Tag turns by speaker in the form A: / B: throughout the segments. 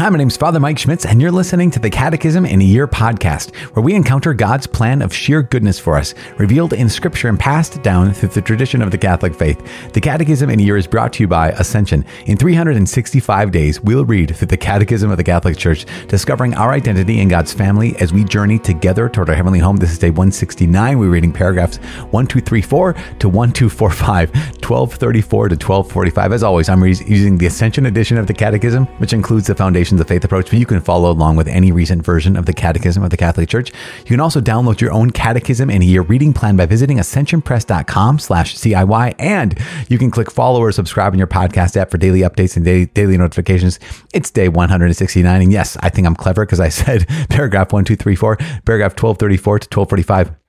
A: Hi, my name's Father Mike Schmitz, and you're listening to the Catechism in a Year podcast, where we encounter God's plan of sheer goodness for us, revealed in Scripture and passed down through the tradition of the Catholic faith. The Catechism in a Year is brought to you by Ascension. In 365 days, we'll read through the Catechism of the Catholic Church, discovering our identity in God's family as we journey together toward our heavenly home. This is day 169. We're reading paragraphs 1234 to 1245, 1234 to 1245. As always, I'm using the Ascension edition of the Catechism, which includes the foundation Foundations of Faith approach, but you can follow along with any recent version of the Catechism of the Catholic Church. You can also download your own Catechism in a Year reading plan by visiting ascensionpress.com slash CIY. And you can click follow or subscribe in your podcast app for daily updates and daily, daily notifications. It's day 169. And yes, I think I'm clever because I said paragraph 1234, paragraph 1234 to 1245.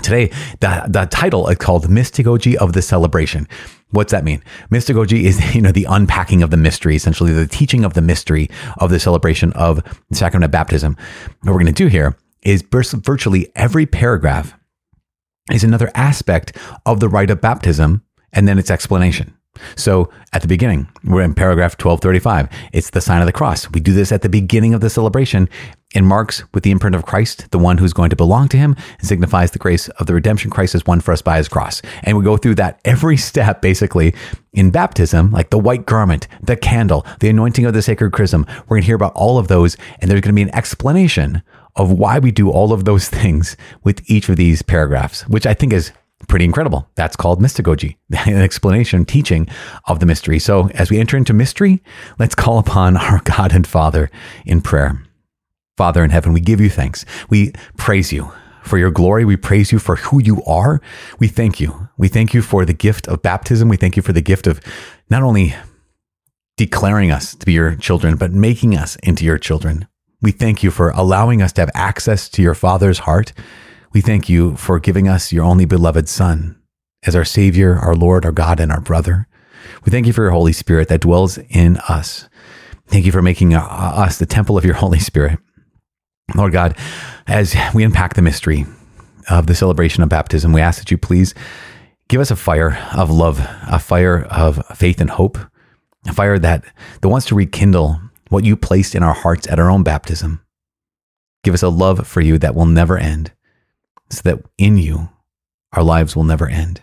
A: Today, the, the title is called Mystagogy of the Celebration. What's that mean? Mystagogy is, you know, the unpacking of the mystery, essentially the teaching of the mystery of the celebration of the sacrament of baptism. What we're going to do here is virtually every paragraph is another aspect of the rite of baptism and then its explanation. So at the beginning, we're in paragraph 1235. It's the sign of the cross. We do this at the beginning of the celebration. It marks with the imprint of Christ, the one who's going to belong to him, and signifies the grace of the redemption Christ has won for us by his cross. And we go through that every step, basically, in baptism, like the white garment, the candle, the anointing of the sacred chrism. We're going to hear about all of those, and there's going to be an explanation of why we do all of those things with each of these paragraphs, which I think is pretty incredible. That's called mystagogy, an explanation, teaching of the mystery. So as we enter into mystery, let's call upon our God and Father in prayer. Father in heaven, we give you thanks. We praise you for your glory. We praise you for who you are. We thank you. We thank you for the gift of baptism. We thank you for the gift of not only declaring us to be your children, but making us into your children. We thank you for allowing us to have access to your Father's heart we thank you for giving us your only beloved Son as our Savior, our Lord, our God, and our brother. We thank you for your Holy Spirit that dwells in us. Thank you for making uh, us the temple of your Holy Spirit. Lord God, as we unpack the mystery of the celebration of baptism, we ask that you please give us a fire of love, a fire of faith and hope, a fire that, that wants to rekindle what you placed in our hearts at our own baptism. Give us a love for you that will never end so that in you our lives will never end.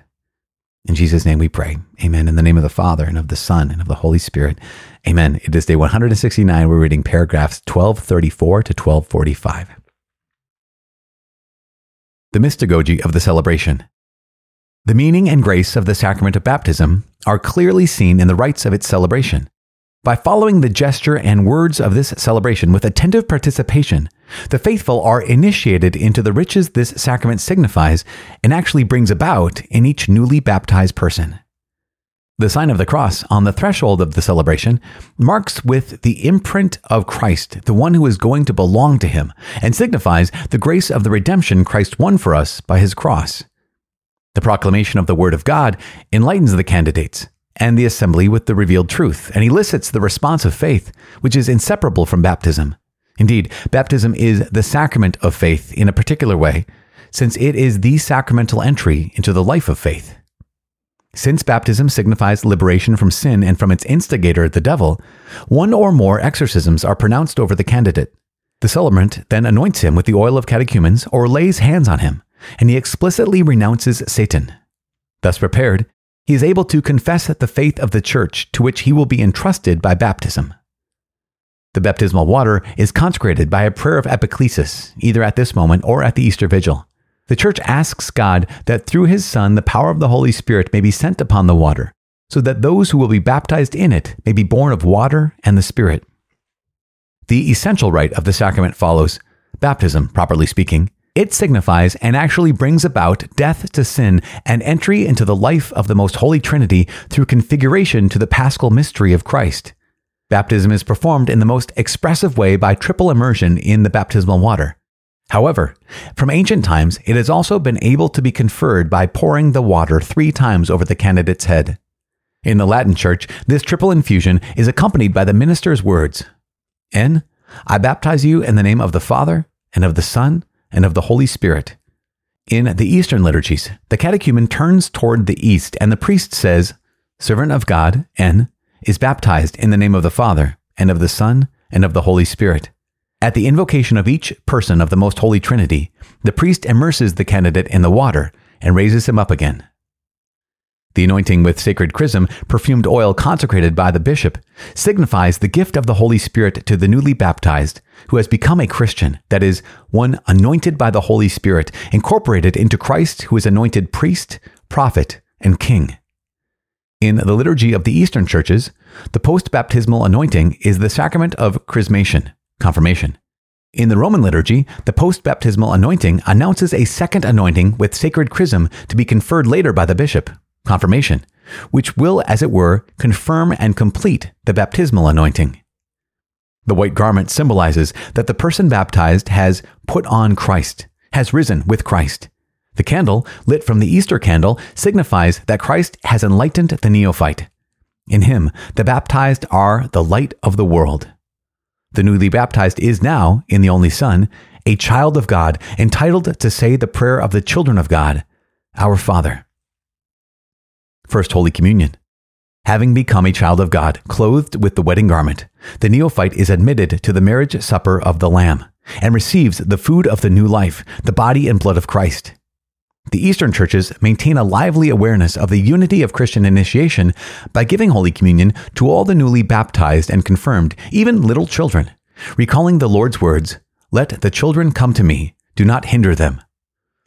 A: In Jesus' name we pray. Amen. In the name of the Father and of the Son and of the Holy Spirit. Amen. It is day 169. We're reading paragraphs 1234 to 1245. The mystagogy of the celebration. The meaning and grace of the sacrament of baptism are clearly seen in the rites of its celebration. By following the gesture and words of this celebration with attentive participation, the faithful are initiated into the riches this sacrament signifies and actually brings about in each newly baptized person. The sign of the cross on the threshold of the celebration marks with the imprint of Christ, the one who is going to belong to him, and signifies the grace of the redemption Christ won for us by his cross. The proclamation of the Word of God enlightens the candidates and the assembly with the revealed truth, and elicits the response of faith, which is inseparable from baptism. Indeed, baptism is the sacrament of faith in a particular way, since it is the sacramental entry into the life of faith. Since baptism signifies liberation from sin and from its instigator, the devil, one or more exorcisms are pronounced over the candidate. The celebrant then anoints him with the oil of catechumens or lays hands on him, and he explicitly renounces Satan. Thus prepared, he is able to confess the faith of the church to which he will be entrusted by baptism. The baptismal water is consecrated by a prayer of epiclesis, either at this moment or at the Easter Vigil. The church asks God that through his Son the power of the Holy Spirit may be sent upon the water, so that those who will be baptized in it may be born of water and the Spirit. The essential rite of the sacrament follows baptism, properly speaking, it signifies and actually brings about death to sin and entry into the life of the most holy Trinity through configuration to the paschal mystery of Christ. Baptism is performed in the most expressive way by triple immersion in the baptismal water. However, from ancient times, it has also been able to be conferred by pouring the water three times over the candidate's head. In the Latin Church, this triple infusion is accompanied by the minister's words N. I baptize you in the name of the Father, and of the Son, and of the Holy Spirit. In the Eastern liturgies, the catechumen turns toward the east, and the priest says, Servant of God, N, is baptized in the name of the Father, and of the Son, and of the Holy Spirit. At the invocation of each person of the Most Holy Trinity, the priest immerses the candidate in the water and raises him up again. The anointing with sacred chrism, perfumed oil consecrated by the bishop, signifies the gift of the Holy Spirit to the newly baptized who has become a Christian, that is, one anointed by the Holy Spirit, incorporated into Christ who is anointed priest, prophet, and king. In the liturgy of the Eastern churches, the post baptismal anointing is the sacrament of chrismation, confirmation. In the Roman liturgy, the post baptismal anointing announces a second anointing with sacred chrism to be conferred later by the bishop, confirmation, which will, as it were, confirm and complete the baptismal anointing. The white garment symbolizes that the person baptized has put on Christ, has risen with Christ. The candle, lit from the Easter candle, signifies that Christ has enlightened the neophyte. In him, the baptized are the light of the world. The newly baptized is now, in the only Son, a child of God, entitled to say the prayer of the children of God, Our Father. First Holy Communion. Having become a child of God, clothed with the wedding garment, the neophyte is admitted to the marriage supper of the Lamb and receives the food of the new life, the body and blood of Christ. The Eastern churches maintain a lively awareness of the unity of Christian initiation by giving Holy Communion to all the newly baptized and confirmed, even little children, recalling the Lord's words, Let the children come to me, do not hinder them.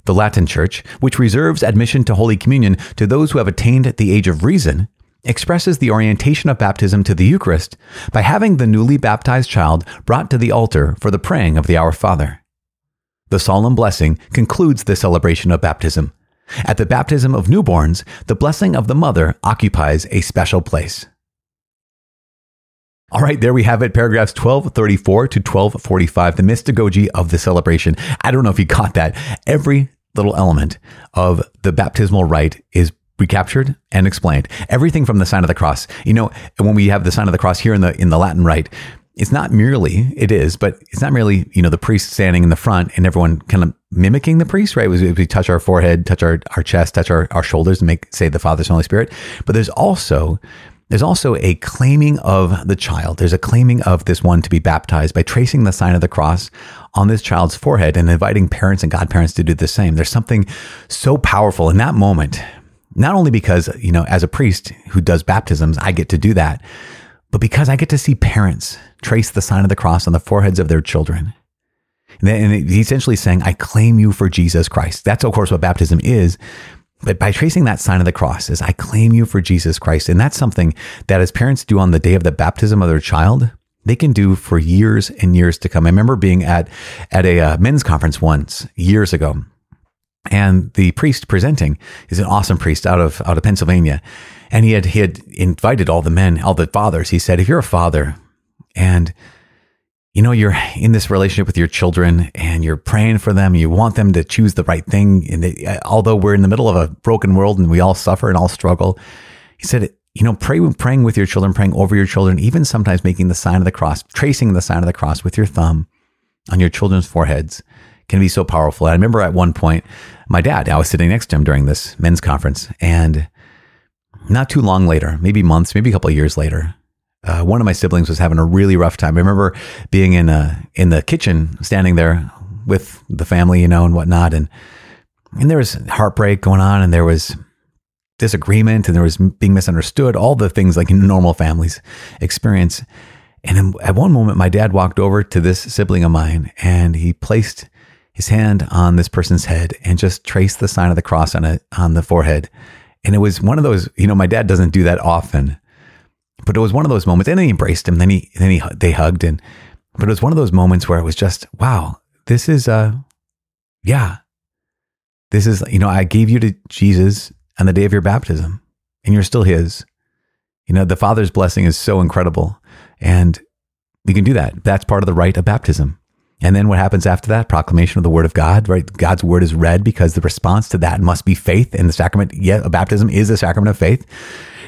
A: The Latin Church, which reserves admission to Holy Communion to those who have attained the age of reason, expresses the orientation of baptism to the Eucharist by having the newly baptized child brought to the altar for the praying of the Our Father. The solemn blessing concludes the celebration of baptism. At the baptism of newborns, the blessing of the mother occupies a special place. All right, there we have it. Paragraphs 1234 to 1245, the mystagogy of the celebration. I don't know if you caught that. Every little element of the baptismal rite is recaptured and explained. Everything from the sign of the cross. You know, when we have the sign of the cross here in the in the Latin rite, it's not merely it is, but it's not merely you know the priest standing in the front and everyone kind of mimicking the priest, right? We, we touch our forehead, touch our, our chest, touch our, our shoulders, and make say the Father, Son, Holy Spirit. But there's also there's also a claiming of the child. There's a claiming of this one to be baptized by tracing the sign of the cross on this child's forehead and inviting parents and godparents to do the same. There's something so powerful in that moment not only because, you know, as a priest who does baptisms, I get to do that, but because I get to see parents trace the sign of the cross on the foreheads of their children. And he's essentially saying, I claim you for Jesus Christ. That's, of course, what baptism is. But by tracing that sign of the cross is I claim you for Jesus Christ. And that's something that as parents do on the day of the baptism of their child, they can do for years and years to come. I remember being at, at a uh, men's conference once years ago and the priest presenting is an awesome priest out of out of Pennsylvania. And he had he had invited all the men, all the fathers. He said, if you're a father and you know you're in this relationship with your children and you're praying for them, you want them to choose the right thing. And they, although we're in the middle of a broken world and we all suffer and all struggle, he said, you know, pray praying with your children, praying over your children, even sometimes making the sign of the cross, tracing the sign of the cross with your thumb on your children's foreheads can be so powerful. I remember at one point, my dad, I was sitting next to him during this men's conference, and not too long later, maybe months, maybe a couple of years later, uh, one of my siblings was having a really rough time. I remember being in a, in the kitchen, standing there with the family, you know, and whatnot, and and there was heartbreak going on, and there was disagreement, and there was being misunderstood, all the things like normal families experience. And at one moment, my dad walked over to this sibling of mine, and he placed his hand on this person's head and just traced the sign of the cross on it on the forehead. And it was one of those, you know, my dad doesn't do that often, but it was one of those moments. And then he embraced him. Then he, then he, they hugged, and but it was one of those moments where it was just, wow, this is, uh, yeah, this is, you know, I gave you to Jesus on the day of your baptism, and you're still His. You know, the Father's blessing is so incredible, and we can do that. That's part of the rite of baptism. And then what happens after that? Proclamation of the word of God, right? God's word is read because the response to that must be faith in the sacrament. Yeah, baptism is a sacrament of faith.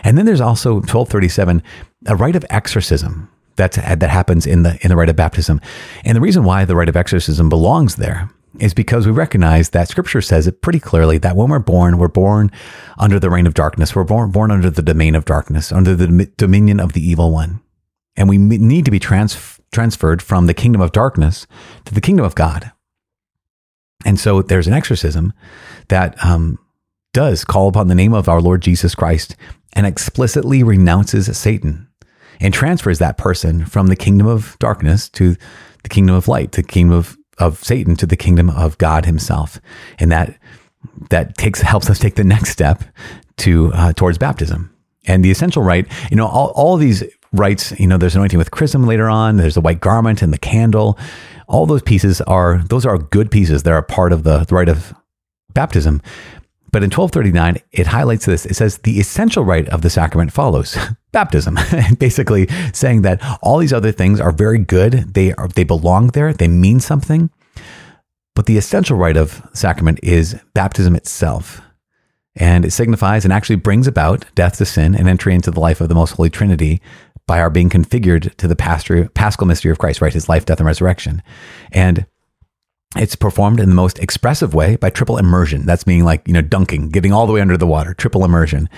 A: And then there's also 1237, a rite of exorcism that's, that happens in the, in the rite of baptism. And the reason why the rite of exorcism belongs there is because we recognize that scripture says it pretty clearly that when we're born, we're born under the reign of darkness. We're born, born under the domain of darkness, under the dominion of the evil one. And we need to be trans, transferred from the kingdom of darkness to the kingdom of God. And so there's an exorcism that um, does call upon the name of our Lord Jesus Christ and explicitly renounces Satan and transfers that person from the kingdom of darkness to the kingdom of light, to the kingdom of, of Satan to the kingdom of God himself. And that that takes helps us take the next step to uh, towards baptism. And the essential rite, you know, all, all these rites, you know, there's anointing with chrism later on, there's the white garment and the candle. All those pieces are those are good pieces. They're a part of the, the rite of baptism. But in 1239, it highlights this. It says the essential rite of the sacrament follows baptism, basically saying that all these other things are very good. They are, they belong there. They mean something. But the essential rite of sacrament is baptism itself. And it signifies and actually brings about death to sin and entry into the life of the most holy Trinity by our being configured to the paschal mystery of Christ, right? His life, death, and resurrection. And it's performed in the most expressive way by triple immersion. That's meaning like, you know, dunking, getting all the way under the water, triple immersion.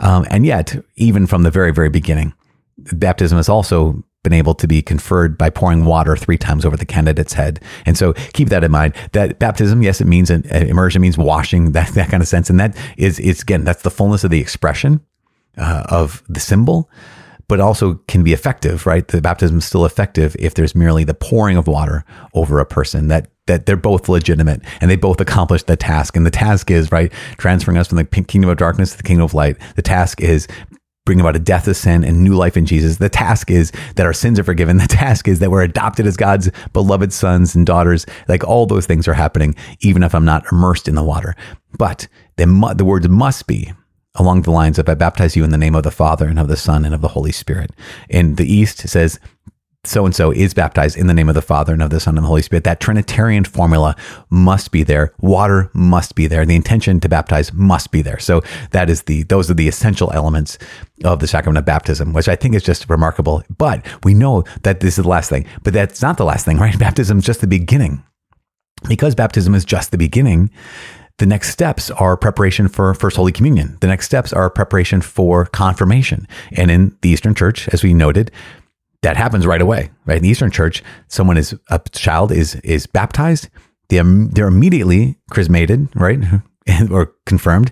A: Um, and yet, even from the very, very beginning, baptism has also been able to be conferred by pouring water three times over the candidate's head. And so keep that in mind that baptism, yes, it means an, immersion means washing that, that kind of sense. And that is, is again, that's the fullness of the expression uh, of the symbol but also can be effective, right? The baptism is still effective if there's merely the pouring of water over a person that that they're both legitimate and they both accomplish the task. And the task is, right, transferring us from the kingdom of darkness to the kingdom of light. The task is bringing about a death of sin and new life in Jesus. The task is that our sins are forgiven. The task is that we're adopted as God's beloved sons and daughters. Like all those things are happening, even if I'm not immersed in the water. But the, the words must be along the lines of I baptize you in the name of the Father and of the Son and of the Holy Spirit. In the East, says so and so is baptized in the name of the Father and of the Son and the Holy Spirit. That Trinitarian formula must be there. Water must be there. The intention to baptize must be there. So that is the those are the essential elements of the sacrament of baptism, which I think is just remarkable. But we know that this is the last thing. But that's not the last thing, right? Baptism is just the beginning. Because baptism is just the beginning, the next steps are preparation for First Holy Communion. The next steps are preparation for confirmation. And in the Eastern Church, as we noted, that happens right away, right? In the Eastern Church, someone is a child is is baptized, they're, they're immediately chrismated, right? or confirmed,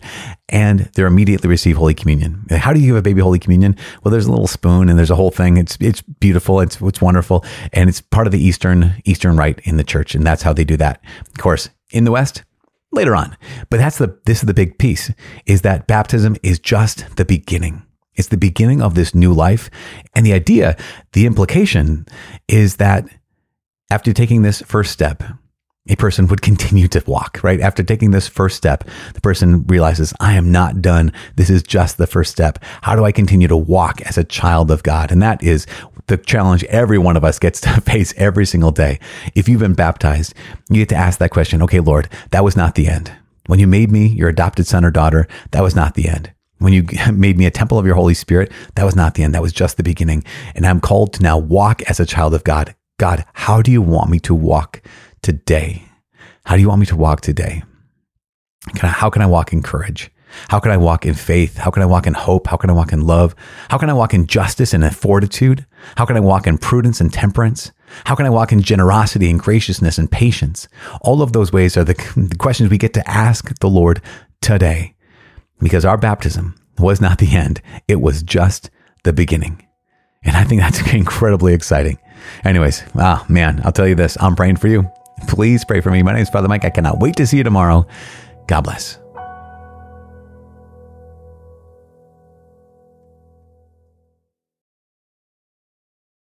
A: and they're immediately receive Holy Communion. How do you give a baby Holy Communion? Well, there's a little spoon and there's a whole thing. It's it's beautiful. It's it's wonderful, and it's part of the Eastern Eastern rite in the church, and that's how they do that. Of course, in the West, later on. But that's the this is the big piece is that baptism is just the beginning. It's the beginning of this new life. And the idea, the implication is that after taking this first step, a person would continue to walk, right? After taking this first step, the person realizes, I am not done. This is just the first step. How do I continue to walk as a child of God? And that is the challenge every one of us gets to face every single day. If you've been baptized, you get to ask that question. Okay, Lord, that was not the end. When you made me your adopted son or daughter, that was not the end. When you made me a temple of your Holy Spirit, that was not the end. That was just the beginning. And I'm called to now walk as a child of God. God, how do you want me to walk today? How do you want me to walk today? Can I, how can I walk in courage? How can I walk in faith? How can I walk in hope? How can I walk in love? How can I walk in justice and in fortitude? How can I walk in prudence and temperance? How can I walk in generosity and graciousness and patience? All of those ways are the, the questions we get to ask the Lord today because our baptism was not the end. It was just the beginning. And I think that's incredibly exciting. Anyways, ah, man, I'll tell you this. I'm praying for you. Please pray for me. My name is Father Mike. I cannot wait to see you tomorrow. God bless.